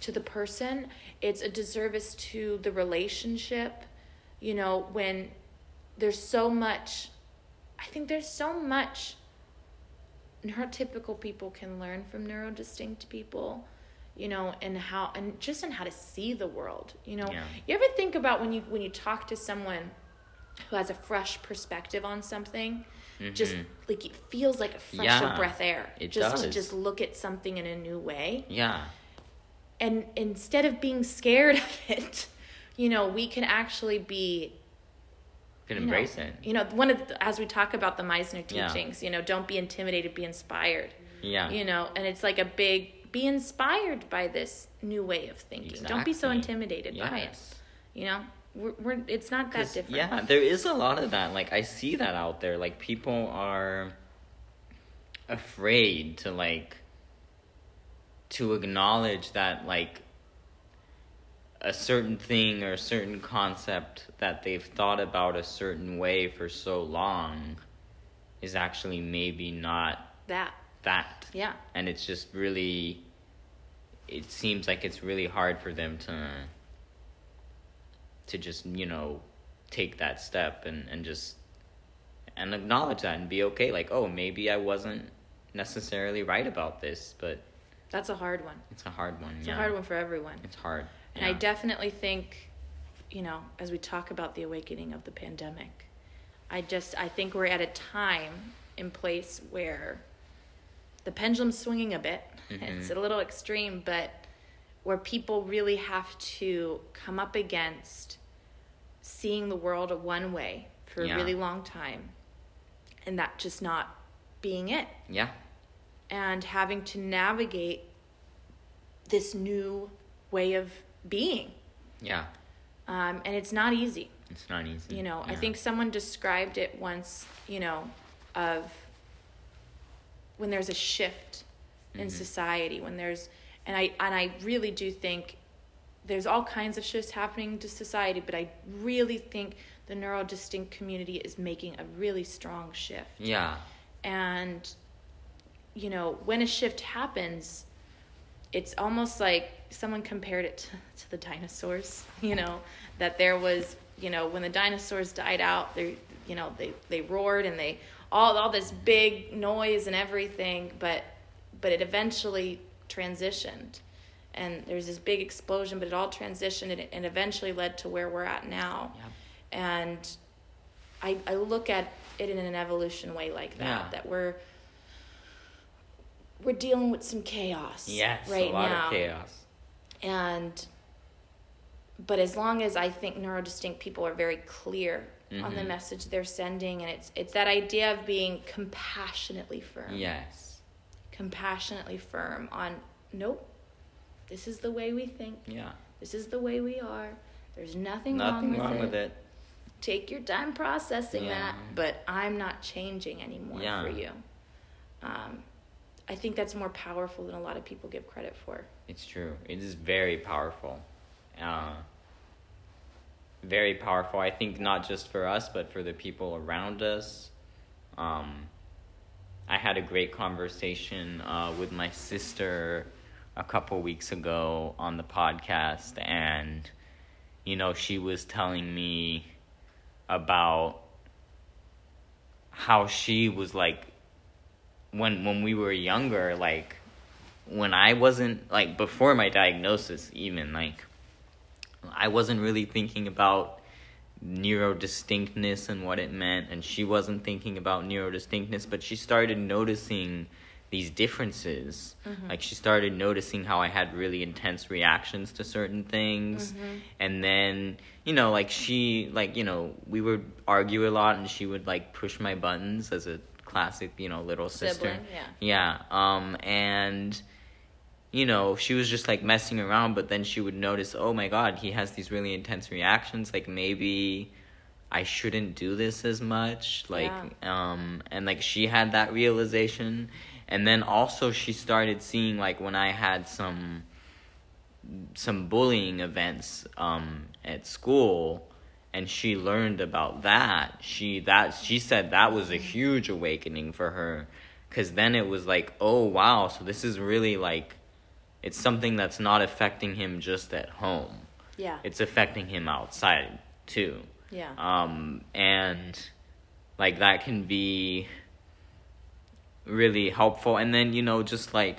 to the person. It's a disservice to the relationship you know when there's so much i think there's so much neurotypical people can learn from neurodistinct people you know and how and just on how to see the world you know Yeah. you ever think about when you when you talk to someone who has a fresh perspective on something just like it feels like a fresh Mm-hmm. Yeah, breath air it just to does. just look at something in a new way yeah, and instead of being scared of it you know we can actually be can you know, embrace it. you know one of the, as we talk about the meisner Yeah. teachings you know don't be intimidated be inspired Yeah, you know and it's like a big be inspired by this new way of thinking don't be so Exactly. intimidated by it you know we're, we're it's not that different Yeah, there is a lot of that. Like I see that out there. Like people are afraid to like to acknowledge that like a certain thing or a certain concept that they've thought about a certain way for so long is actually maybe not that that. yeah And it's just really it seems like it's really hard for them to to just, you know, take that step and, and just and acknowledge that and be okay, like, oh, maybe I wasn't necessarily right about this, but that's a hard one it's a hard one. it's yeah. a hard one for everyone It's hard. And I definitely think, you know, as we talk about the awakening of the pandemic, I just I think we're at a time in place where the pendulum's swinging a bit. It's a little extreme, but where people really have to come up against seeing the world one way for Yeah. a really long time and that just not being it Yeah. and having to navigate this new way of being Yeah. um, and it's not easy It's not easy. you know i think someone described it once you know of when there's a shift in Mm-hmm. society when there's and i and i really do think there's all kinds of shifts happening to society but i really think the neurodistinct community is making a really strong shift Yeah. and you know when a shift happens it's almost like someone compared it to, to the dinosaurs you know that there was you know when the dinosaurs died out they you know they they roared and they all all this big noise and everything but but it eventually transitioned and there's this big explosion but it all transitioned and it and eventually led to where we're at now Yep. and I, I look at it in an evolution way like that Yeah. that we're we're dealing with some chaos Yes. right a lot now of chaos. and but as long as i think neurodistinct people are very clear on the Mhm. message they're sending and it's it's that idea of being compassionately firm Yes. compassionately firm on nope this is the way we think Yeah. this is the way we are there's nothing, Nothing wrong, with, with it. it. take your time processing Yeah. that but i'm not changing anymore Yeah. for you um, i think that's more powerful than a lot of people give credit for It's true. It is very powerful. Uh, very powerful. I think not just for us, but for the people around us. Um, I had a great conversation uh, with my sister a couple weeks ago on the podcast, and you know, she was telling me about how she was like when when we were younger, like when I wasn't like before my diagnosis, even like I wasn't really thinking about neurodistinctness and what it meant, and she wasn't thinking about neurodistinctness, but she started noticing these differences. Like she started noticing how I had really intense reactions to certain things, and then you know, like she like you know we would argue a lot, and she would like push my buttons as a classic you know little sister. Yeah. Yeah. Um, and you know, she was just like messing around, but then she would notice, oh my god, he has these really intense reactions. Like maybe I shouldn't do this as much. Like, um, and like she had that realization, and then also she started seeing like when I had some some bullying events um at school and she learned about that she that she said that was a huge awakening for her cuz then it was like oh wow so this is really like it's something that's not affecting him just at home. Yeah. It's affecting him outside too. Yeah. Um, and like that can be really helpful. And then you know just like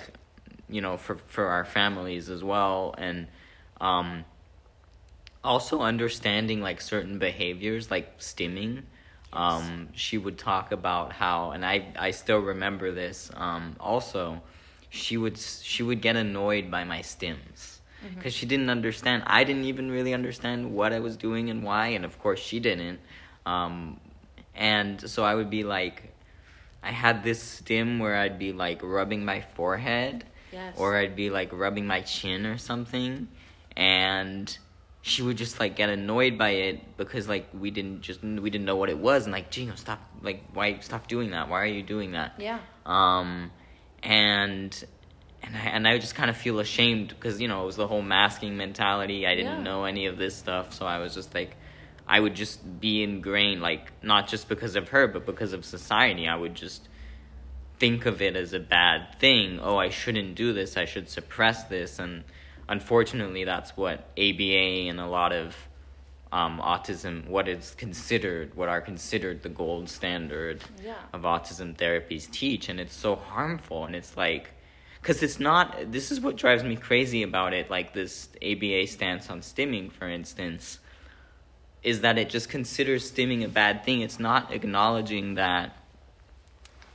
you know for for our families as well. And um also understanding like certain behaviors like stimming. Um she would talk about how and i i still remember this um also she would she would get annoyed by my stims. Because she didn't understand. I didn't even really understand what i was doing and why and of course she didn't. Um and so i would be like i had this stim where i'd be like rubbing my forehead Yes. or i'd be like rubbing my chin or something. And she would just like get annoyed by it because like we didn't just we didn't know what it was. And like Gino stop like why stop doing that. Why are you doing that? Yeah. Um and and I, and I just kind of feel ashamed because you know it was the whole masking mentality. I didn't Yeah. know any of this stuff so I was just like I would just be ingrained like not just because of her but because of society. I would just think of it as a bad thing. Oh I shouldn't do this. I should suppress this. And unfortunately that's what ABA and a lot of um, autism what is considered what are considered the gold standard Yeah. of autism therapies teach and it's so harmful and it's like because it's not this is what drives me crazy about it like this aba stance on stimming for instance is that it just considers stimming a bad thing it's not acknowledging that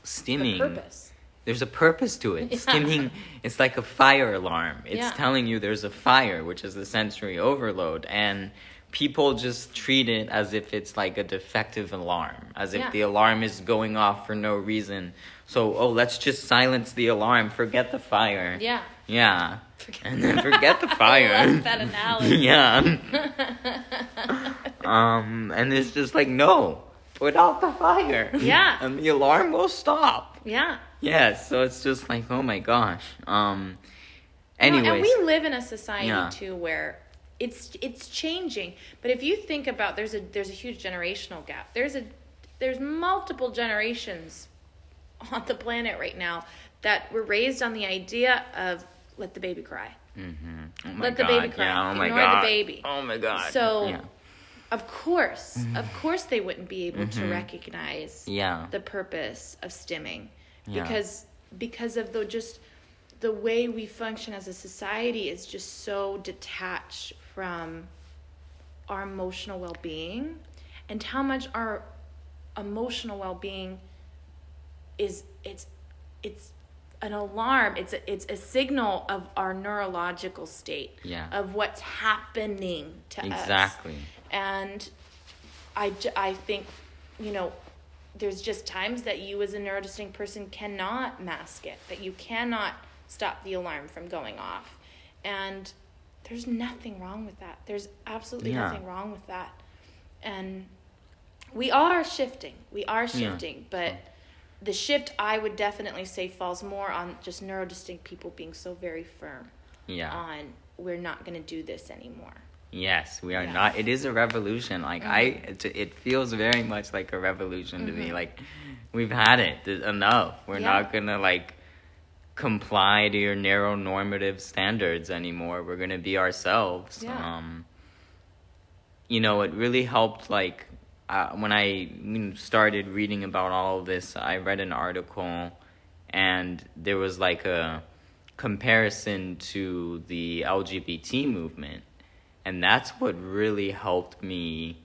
stimming the purpose there's a purpose to it. Yeah. Stimming, it's like a fire alarm. It's Yeah. telling you there's a fire, which is the sensory overload. And people just treat it as if it's like a defective alarm, as if Yeah. the alarm is going off for no reason. So, oh, let's just silence the alarm, forget the fire. yeah Yeah. Forget- And then forget the fire. I love that analogy. yeah. Um, and it's just like, no, put out the fire. Yeah. And the alarm will stop. yeah Yeah, so it's just like, oh my gosh. Um anyways. and we live in a society Yeah. too where it's it's changing. But if you think about there's a there's a huge generational gap. There's a there's multiple generations on the planet right now that were raised on the idea of let the baby cry. Mhm. Oh Let the baby cry. Yeah, oh my Ignore the baby. Oh my god. So yeah. of course, of course they wouldn't be able to Mhm. recognize Yeah. the purpose of stimming because because of the just the way we function as a society is just so detached from our emotional well-being and how much our emotional well-being is it's it's an alarm it's a, it's a signal of our neurological state Yeah. of what's happening to us Exactly. and i i think, you know, there's just times that you as a neurodistinct person cannot mask it, that you cannot stop the alarm from going off. And there's nothing wrong with that. There's absolutely Yeah. nothing wrong with that. And we are shifting. We are Yeah. shifting, but the shift I would definitely say falls more on just neurodistinct people being so very firm Yeah. on we're not going to do this anymore. Yes, we are Yeah. not. It is a revolution. Like I, Mhm. it, it feels very much like a revolution to me. Mhm. Like we've had it enough. We're Yeah. not gonna like comply to your narrow normative standards anymore. We're gonna be ourselves. Yeah. Um, you know, it really helped. Like uh, when I started reading about all of this, I read an article, and there was like a comparison to the LGBT movement. And that's what really helped me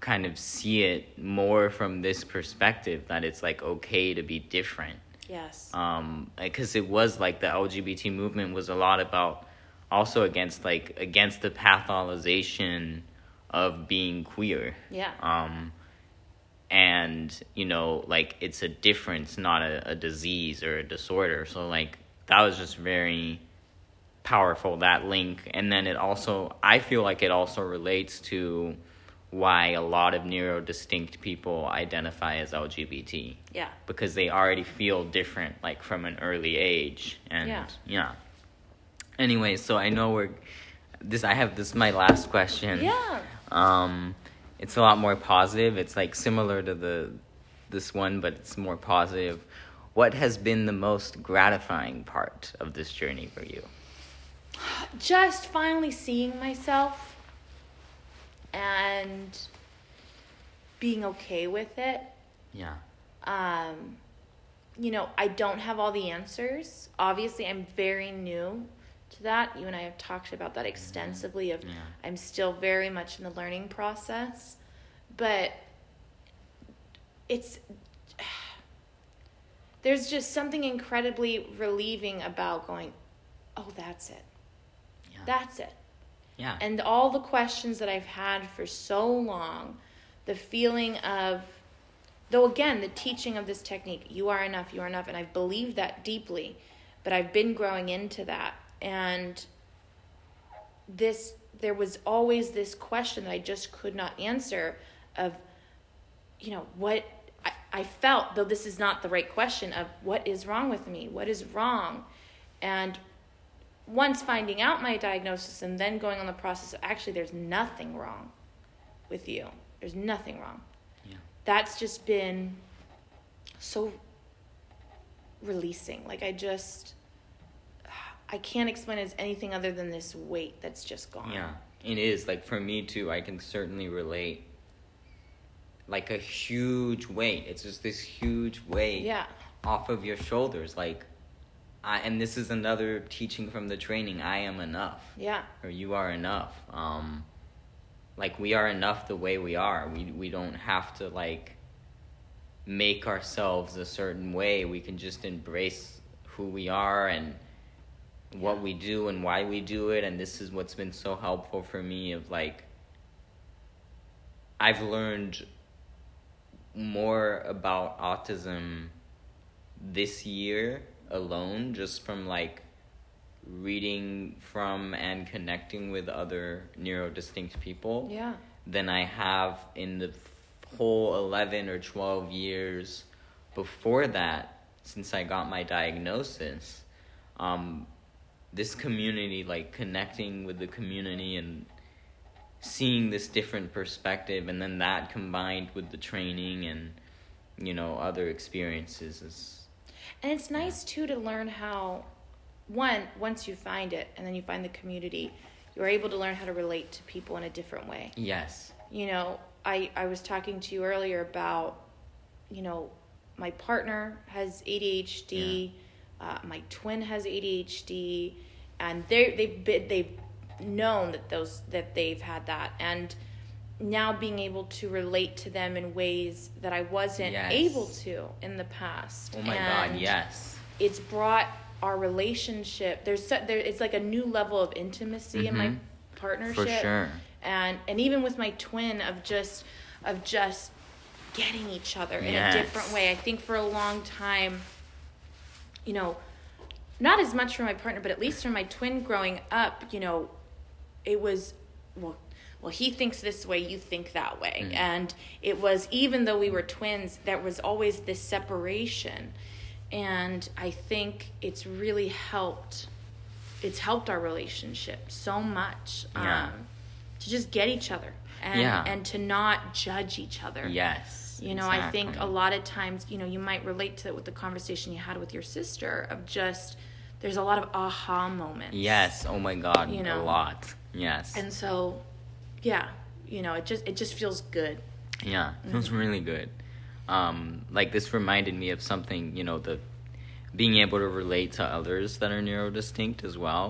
kind of see it more from this perspective that it's like okay to be different. Yes. Um, because it was like the LGBT movement was a lot about also against like against the pathologization of being queer. yeah. Um, and you know, like it's a difference, not a, a disease or a disorder. So like that was just very powerful that link, and then it also I feel like it also relates to why a lot of neurodistinct people identify as LGBT yeah. because they already feel different like from an early age and Yeah. yeah. Anyway, so I know we're this I have this is my last question. Yeah. Um, it's a lot more positive. It's like similar to the this one, but it's more positive. What has been the most gratifying part of this journey for you? Just finally seeing myself and being okay with it. Yeah. Um, you know, I don't have all the answers. Obviously, I'm very new to that. You and I have talked about that extensively of Yeah. I'm still very much in the learning process, but it's there's just something incredibly relieving about going, "Oh, that's it. Yeah. That's it." Yeah. and all the questions that I've had for so long, the feeling of, though again, the teaching of this technique, you are enough, you are enough, and I've believed that deeply, but I've been growing into that. And this, there was always this question that I just could not answer of, you know, what I, I felt, though this is not the right question, of what is wrong with me? What is wrong? And once finding out my diagnosis and then going on the process of actually there's nothing wrong with you there's nothing wrong Yeah. that's just been so releasing like i just i can't explain it as anything other than this weight that's just gone Yeah, it is. Like for me too, I can certainly relate. Like a huge weight. It's just this huge weight yeah off of your shoulders. Like, I and this is another teaching from the training. I am enough, yeah or you are enough. Um, like we are enough the way we are. We we don't have to like make ourselves a certain way. We can just embrace who we are and what Yeah. we do and why we do it and this is what's been so helpful for me of like I've learned more about autism this year alone just from like reading from and connecting with other neurodistinct people yeah than I have in the whole 11 or 12 years before that since I got my diagnosis. Um, this community, like connecting with the community and seeing this different perspective, and then that combined with the training and, you know, other experiences is. And it's nice too to learn how, one, once you find it and then you find the community, you're able to learn how to relate to people in a different way. Yes. You know, I, I was talking to you earlier about, you know, my partner has ADHD, uh, my twin has ADHD, and they they've been, they've known that those that they've had that, and now being able to relate to them in ways that I wasn't Yes. able to in the past. Oh my And God, yes. it's brought our relationship. There's there. It's like a new level of intimacy in my Mhm. partnership For sure. and and even with my twin of just of just getting each other in Yes. a different way. I think for a long time, you know, not as much for my partner, but at least for my twin growing up, you know, it was well well he thinks this way you think that way Mm. and it was even though we were twins there was always this separation and i think it's really helped it's helped our relationship so much Yeah. um, to just get each other and Yeah. and to not judge each other Yes. you know, I think a lot of times, you know, you might relate to it with the conversation you had with your sister of just there's a lot of aha moments. Yes. Oh my God. You know. a lot. Yes. And so, yeah, you know, it just it just feels good. Yeah, it was Mm-hmm. really good. Um, like this reminded me of something, you know, the being able to relate to others that are neurodistinct as well.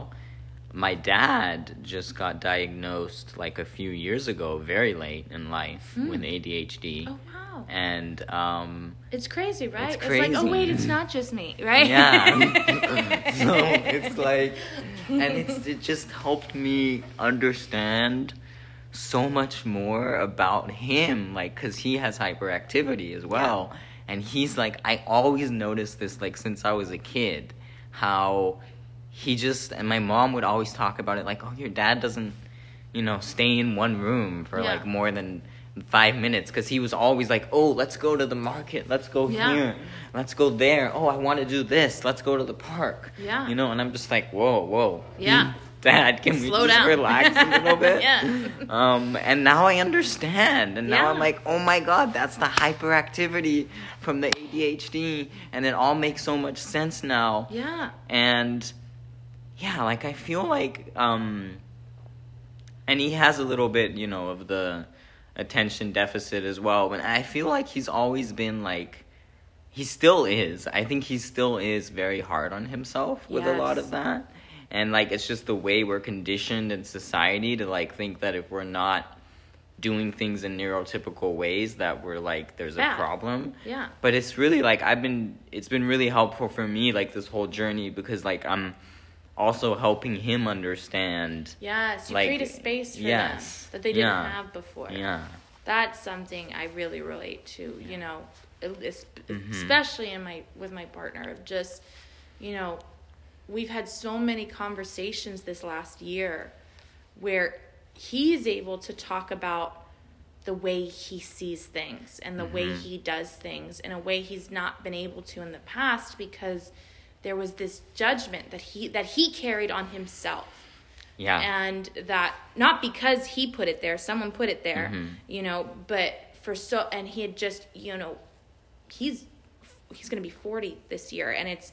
My dad just got diagnosed like a few years ago, very late in life, with ADHD. Oh wow. And um, It's crazy, right? It's like, oh wait, it's not just me, right? yeah. so it's like, and it's it just helped me understand so much more about him, like, cause he has hyperactivity as well, and he's like, I always noticed this, like, since I was a kid, how he just and my mom would always talk about it, like, oh, your dad doesn't, you know, stay in one room for Yeah. like more than five minutes because he was always like, oh, let's go to the market, let's go Yeah. here, let's go there. Oh, I want to do this. Let's go to the park. Yeah. You know, and I'm just like, whoa, whoa. Yeah. Dad, can we Slow just down. relax a little bit? Yeah. Um, and now I understand, and now Yeah. I'm like, oh my god, that's the hyperactivity from the ADHD, and it all makes so much sense now. yeah. And yeah, like I feel like, um, and he has a little bit, you know, of the attention deficit as well. But I feel like he's always been like, he still is. I think he still is very hard on himself with a lot of that. And like, it's just the way we're conditioned in society to like think that if we're not doing things in neurotypical ways that we're like there's a Bad. problem Yeah. but it's really like i've been it's been really helpful for me like this whole journey because like i'm also helping him understand Yes. You Like, create a space for yes. them that they didn't Yeah. have before. yeah that's something I really relate to. You know, Mhm. especially in my with my partner. Of just, you know, we've had so many conversations this last year where he's able to talk about the way he sees things and the way Mhm. he does things in a way he's not been able to in the past because there was this judgment that he that he carried on himself yeah and that not because he put it there someone put it there Mhm. you know but for so and he had just you know he's he's going to be 40 this year and it's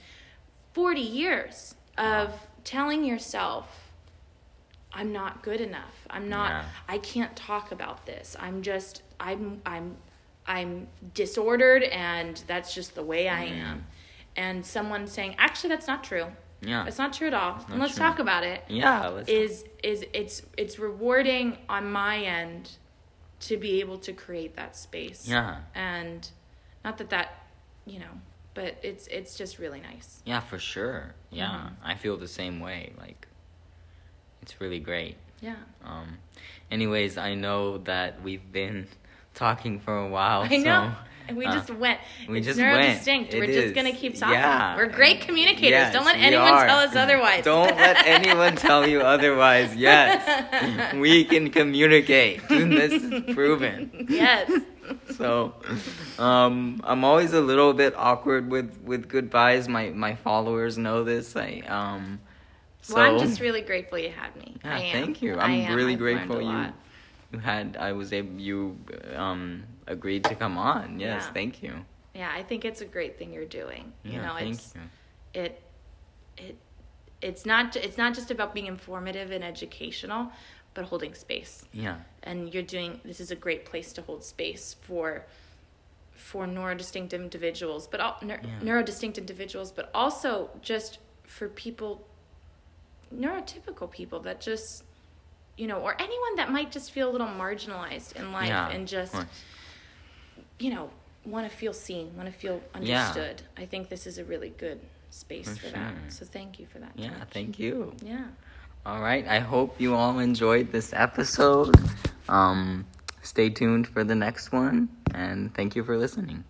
40 years of Wow. telling yourself i'm not good enough i'm not Yeah. i can't talk about this i'm just i'm i'm i'm disordered and that's just the way i Mm. am and someone saying actually that's not true yeah it's not true at all and let's true. talk about it yeah let's is is it's it's rewarding on my end to be able to create that space yeah and not that that you know but it's it's just really nice yeah for sure yeah Mhm. i feel the same way like it's really great yeah um anyways i know that we've been talking for a while i know so, and we uh, just went we it's just neurodistinct went. we're just gonna keep talking Yeah. we're great communicators Yes, don't let anyone are. tell us otherwise Don't let anyone tell you otherwise. Yes, we can communicate. This is proven. yes So, um, I'm always a little bit awkward with with goodbyes. My my followers know this. I um. So, well i'm just really grateful you had me yeah, I am. thank you. I'm really grateful you you had I was able you um agreed to come on. Yes, Yeah. thank you. yeah i think it's a great thing you're doing you Yeah, know thank it's you. it it it's not it's not just about being informative and educational but holding space Yeah, and you're doing this is a great place to hold space for for neurodistinct individuals but all neur- Yeah. neurodistinct individuals but also just for people neurotypical people that just you know or anyone that might just feel a little marginalized in life yeah, and just you know want to feel seen want to feel understood. Yeah. i think this is a really good space For for, that so thank you for that Yeah, thank you. yeah All right. I hope you all enjoyed this episode. Um, stay tuned for the next one, and thank you for listening.